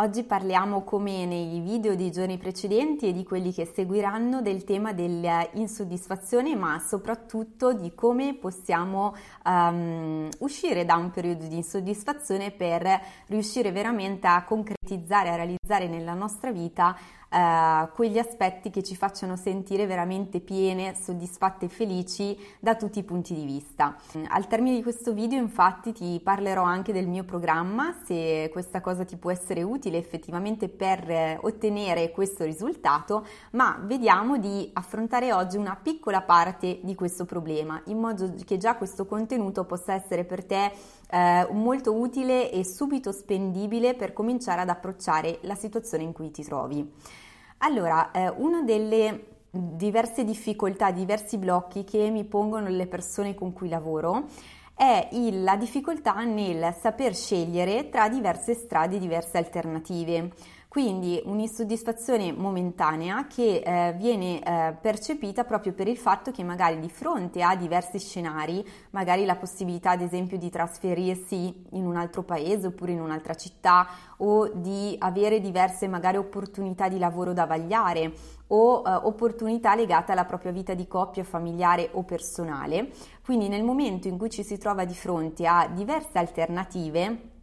Oggi parliamo, come nei video dei giorni precedenti e di quelli che seguiranno, del tema dell'insoddisfazione, ma soprattutto di come possiamo um, uscire da un periodo di insoddisfazione per riuscire veramente a concretizzare, a realizzare nella nostra vita eh, quegli aspetti che ci facciano sentire veramente piene, soddisfatte e felici da tutti i punti di vista. Al termine di questo video infatti ti parlerò anche del mio programma, se questa cosa ti può essere utile effettivamente per eh, ottenere questo risultato, ma vediamo di affrontare oggi una piccola parte di questo problema, in modo che già questo contenuto possa essere per te eh, molto utile e subito spendibile per cominciare ad approcciare la situazione in cui ti trovi. Allora, eh, una delle diverse difficoltà, diversi blocchi che mi pongono le persone con cui lavoro è il, la difficoltà nel saper scegliere tra diverse strade, diverse alternative. Quindi un'insoddisfazione momentanea che eh, viene eh, percepita proprio per il fatto che magari di fronte a diversi scenari, magari la possibilità ad esempio di trasferirsi in un altro paese oppure in un'altra città o di avere diverse magari opportunità di lavoro da vagliare o eh, opportunità legate alla propria vita di coppia, familiare o personale. Quindi nel momento in cui ci si trova di fronte a diverse alternative,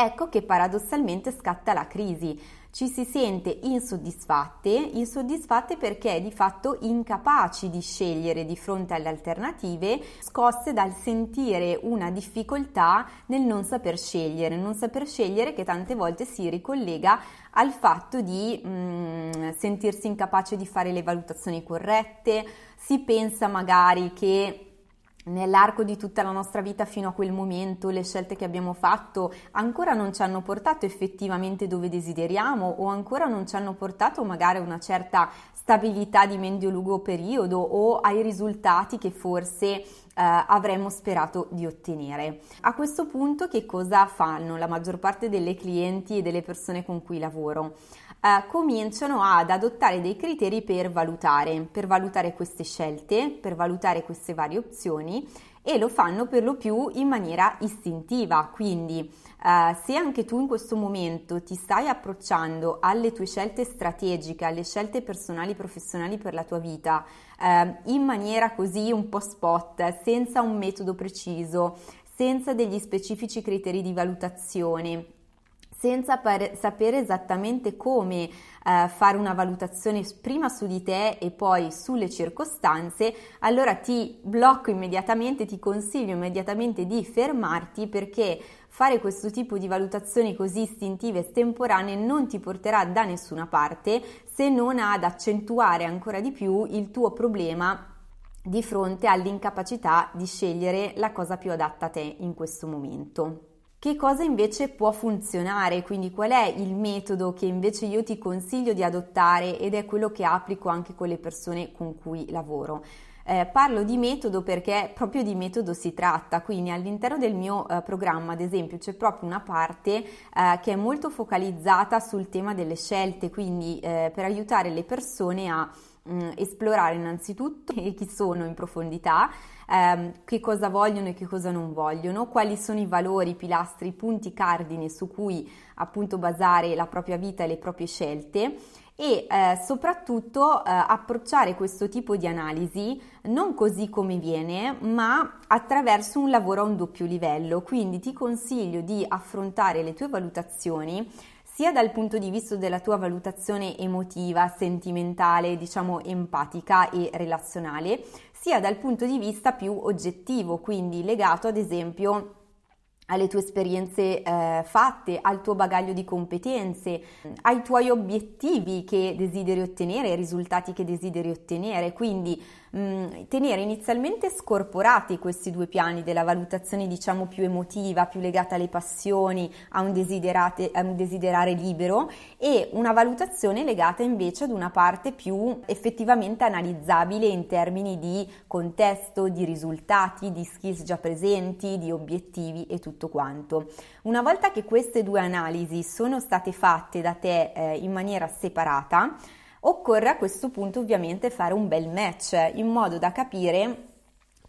ecco che paradossalmente scatta la crisi. Ci si sente insoddisfatte, insoddisfatte perché di fatto incapaci di scegliere di fronte alle alternative, scosse dal sentire una difficoltà nel non saper scegliere, non saper scegliere che tante volte si ricollega al fatto di mh, mm, sentirsi incapace di fare le valutazioni corrette, si pensa magari che nell'arco di tutta la nostra vita fino a quel momento le scelte che abbiamo fatto ancora non ci hanno portato effettivamente dove desideriamo o ancora non ci hanno portato magari a una certa stabilità di medio-lungo periodo o ai risultati che forse eh, avremmo sperato di ottenere. A questo punto che cosa fanno la maggior parte delle clienti e delle persone con cui lavoro? Eh, cominciano ad adottare dei criteri per valutare, per valutare queste scelte, per valutare queste varie opzioni e lo fanno per lo più in maniera istintiva, quindi eh, se anche tu in questo momento ti stai approcciando alle tue scelte strategiche, alle scelte personali e professionali per la tua vita, eh, in maniera così un po' spot, senza un metodo preciso, senza degli specifici criteri di valutazione, senza par- sapere esattamente come eh, fare una valutazione prima su di te e poi sulle circostanze, allora ti blocco immediatamente, ti consiglio immediatamente di fermarti perché fare questo tipo di valutazioni così istintive e estemporanee non ti porterà da nessuna parte se non ad accentuare ancora di più il tuo problema di fronte all'incapacità di scegliere la cosa più adatta a te in questo momento. Che cosa invece può funzionare? Quindi qual è il metodo che invece io ti consiglio di adottare ed è quello che applico anche con le persone con cui lavoro? Eh, parlo di metodo perché proprio di metodo si tratta, quindi all'interno del mio eh, programma, ad esempio, c'è proprio una parte eh, che è molto focalizzata sul tema delle scelte, quindi eh, per aiutare le persone a mh, mm, esplorare innanzitutto chi sono in profondità, ehm, che cosa vogliono e che cosa non vogliono, quali sono i valori, i pilastri, i punti cardine su cui appunto basare la propria vita e le proprie scelte e eh, soprattutto eh, approcciare questo tipo di analisi non così come viene, ma attraverso un lavoro a un doppio livello. Quindi ti consiglio di affrontare le tue valutazioni sia dal punto di vista della tua valutazione emotiva, sentimentale, diciamo empatica e relazionale, sia dal punto di vista più oggettivo, quindi legato ad esempio alle tue esperienze eh, fatte, al tuo bagaglio di competenze, ai tuoi obiettivi che desideri ottenere, ai risultati che desideri ottenere. Quindi mm, tenere inizialmente scorporati questi due piani della valutazione diciamo più emotiva, più legata alle passioni, a un, a un desiderare libero e una valutazione legata invece ad una parte più effettivamente analizzabile in termini di contesto, di risultati, di skills già presenti, di obiettivi e tutto quanto. Una volta che queste due analisi sono state fatte da te eh, in maniera separata, Occorre a questo punto ovviamente fare un bel match in modo da capire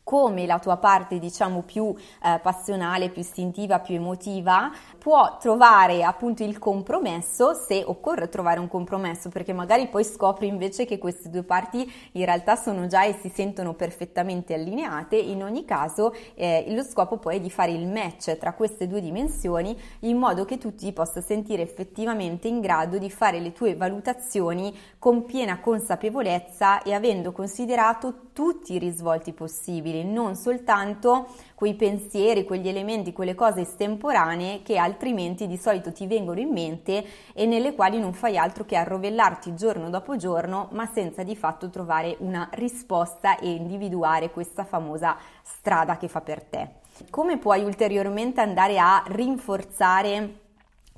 come la tua parte diciamo più eh, passionale, più istintiva, più emotiva può trovare appunto il compromesso se occorre trovare un compromesso perché magari poi scopri invece che queste due parti in realtà sono già e si sentono perfettamente allineate. In ogni caso eh, lo scopo poi è di fare il match tra queste due dimensioni in modo che tu ti possa sentire effettivamente in grado di fare le tue valutazioni con piena consapevolezza e avendo considerato tutti i risvolti possibili non soltanto quei pensieri, quegli elementi, quelle cose estemporanee che altrimenti di solito ti vengono in mente e nelle quali non fai altro che arrovellarti giorno dopo giorno, ma senza di fatto trovare una risposta e individuare questa famosa strada che fa per te. Come puoi ulteriormente andare a rinforzare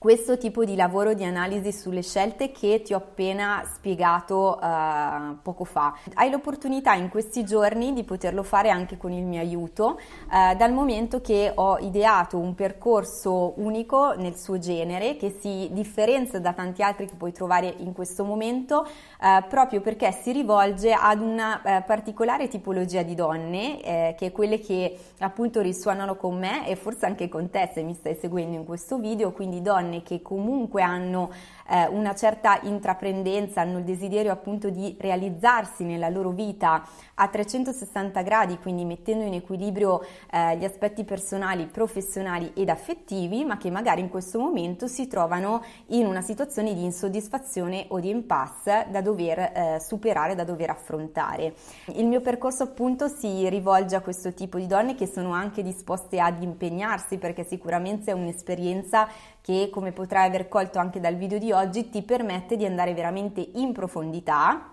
questo tipo di lavoro di analisi sulle scelte che ti ho appena spiegato uh, poco fa. Hai l'opportunità in questi giorni di poterlo fare anche con il mio aiuto, uh, dal momento che ho ideato un percorso unico nel suo genere che si differenzia da tanti altri che puoi trovare in questo momento, uh, proprio perché si rivolge ad una particolare tipologia di donne, eh, che è quelle che appunto risuonano con me e forse anche con te se mi stai seguendo in questo video, quindi donne donne che comunque hanno eh, una certa intraprendenza, hanno il desiderio appunto di realizzarsi nella loro vita a 360 gradi, quindi mettendo in equilibrio eh, gli aspetti personali, professionali ed affettivi, ma che magari in questo momento si trovano in una situazione di insoddisfazione o di impasse da dover eh, superare, da dover affrontare. Il mio percorso appunto si rivolge a questo tipo di donne che sono anche disposte ad impegnarsi perché sicuramente è un'esperienza che come potrai aver colto anche dal video di oggi ti permette di andare veramente in profondità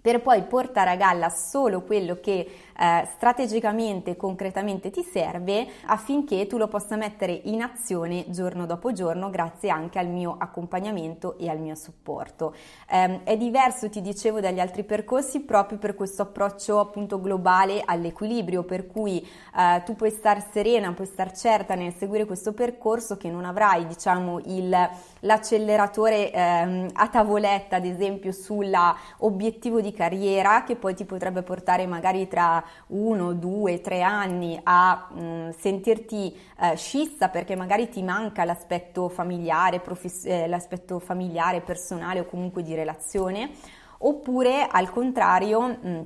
per poi portare a galla solo quello che eh, strategicamente concretamente ti serve affinché tu lo possa mettere in azione giorno dopo giorno grazie anche al mio accompagnamento e al mio supporto. Eh, è diverso, ti dicevo, dagli altri percorsi proprio per questo approccio appunto globale all'equilibrio, per cui eh, tu puoi star serena, puoi star certa nel seguire questo percorso che non avrai diciamo il, l'acceleratore ehm, a tavoletta ad esempio sull'obiettivo di carriera che poi ti potrebbe portare magari tra uno, due, tre anni a mh, mm, sentirti eh, scissa perché magari ti manca l'aspetto familiare, profes- eh, l'aspetto familiare, personale o comunque di relazione, oppure al contrario mh, mm,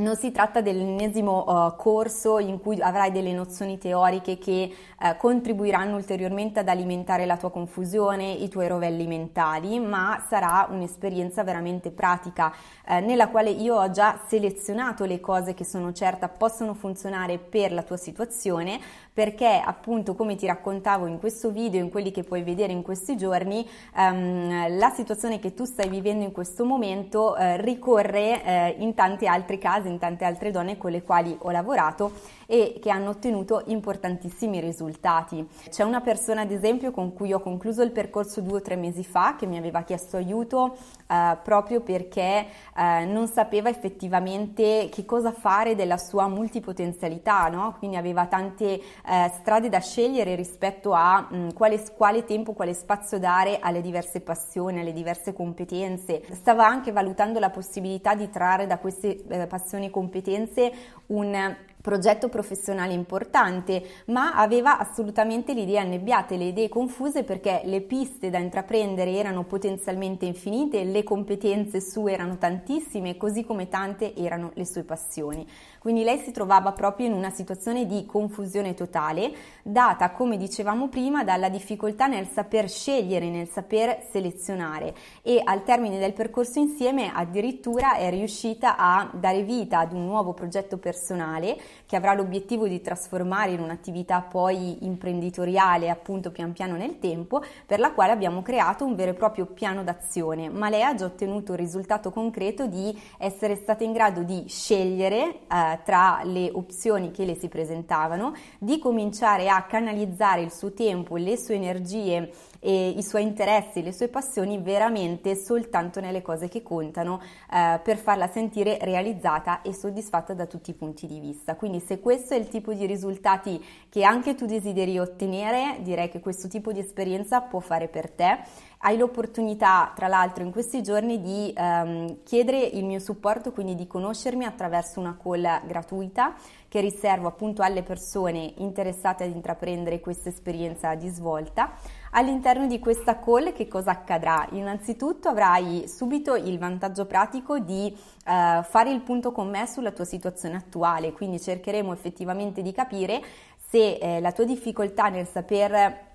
non si tratta dell'ennesimo uh, corso in cui avrai delle nozioni teoriche che uh, contribuiranno ulteriormente ad alimentare la tua confusione, i tuoi rovelli mentali, ma sarà un'esperienza veramente pratica uh, nella quale io ho già selezionato le cose che sono certa possono funzionare per la tua situazione, perché appunto come ti raccontavo in questo video, in quelli che puoi vedere in questi giorni, um, la situazione che tu stai vivendo in questo momento ricorre in tanti altri casi in tante altre donne con le quali ho lavorato e che hanno ottenuto importantissimi risultati. C'è una persona ad esempio con cui ho concluso il percorso due o tre mesi fa che mi aveva chiesto aiuto eh, proprio perché eh, non sapeva effettivamente che cosa fare della sua multipotenzialità, no? quindi aveva tante eh, strade da scegliere rispetto a mh, mm, quale, quale tempo, quale spazio dare alle diverse passioni, alle diverse competenze. Stava anche valutando la possibilità di trarre da queste eh, passioni e competenze un progetto professionale importante, ma aveva assolutamente le idee annebbiate, le idee confuse perché le piste da intraprendere erano potenzialmente infinite, le competenze sue erano tantissime, così come tante erano le sue passioni. Quindi lei si trovava proprio in una situazione di confusione totale, data, come dicevamo prima, dalla difficoltà nel saper scegliere, nel saper selezionare. E al termine del percorso insieme addirittura è riuscita a dare vita ad un nuovo progetto personale che avrà l'obiettivo di trasformare in un'attività poi imprenditoriale appunto pian piano nel tempo, per la quale abbiamo creato un vero e proprio piano d'azione, ma lei ha già ottenuto il risultato concreto di essere stata in grado di scegliere eh, tra le opzioni che le si presentavano, di cominciare a canalizzare il suo tempo, le sue energie i suoi interessi, le sue passioni veramente soltanto nelle cose che contano eh, per farla sentire realizzata e soddisfatta da tutti i punti di vista. Quindi se questo è il tipo di risultati che anche tu desideri ottenere, direi che questo tipo di esperienza può fare per te. Hai l'opportunità, tra l'altro, in questi giorni di ehm, chiedere il mio supporto, quindi di conoscermi attraverso una call gratuita che riservo appunto alle persone interessate ad intraprendere questa esperienza di svolta. All'interno di questa call che cosa accadrà? Innanzitutto avrai subito il vantaggio pratico di eh, fare il punto con me sulla tua situazione attuale, quindi cercheremo effettivamente di capire se eh, la tua difficoltà nel saper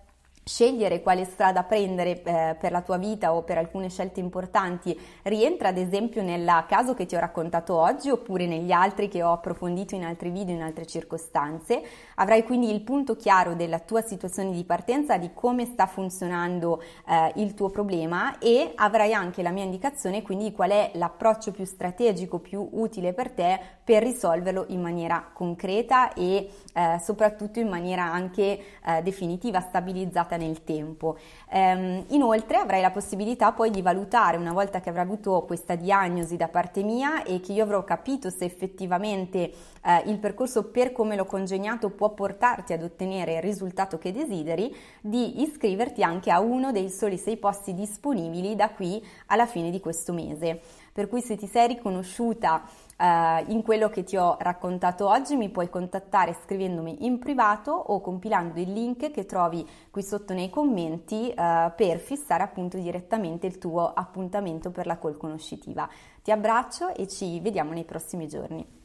scegliere quale strada prendere eh, per la tua vita o per alcune scelte importanti. Rientra ad esempio nel caso che ti ho raccontato oggi oppure negli altri che ho approfondito in altri video in altre circostanze. Avrai quindi il punto chiaro della tua situazione di partenza di come sta funzionando eh, il tuo problema e avrai anche la mia indicazione quindi di qual è l'approccio più strategico più utile per te per risolverlo in maniera concreta e eh, soprattutto in maniera anche eh, definitiva stabilizzata durata nel tempo. Ehm, inoltre avrai la possibilità poi di valutare una volta che avrai avuto questa diagnosi da parte mia e che io avrò capito se effettivamente eh, il percorso per come l'ho congegnato può portarti ad ottenere il risultato che desideri, di iscriverti anche a uno dei soli sei posti disponibili da qui alla fine di questo mese. Per cui se ti sei riconosciuta Uh, in quello che ti ho raccontato oggi mi puoi contattare scrivendomi in privato o compilando il link che trovi qui sotto nei commenti uh, per fissare appunto direttamente il tuo appuntamento per la call conoscitiva. Ti abbraccio e ci vediamo nei prossimi giorni.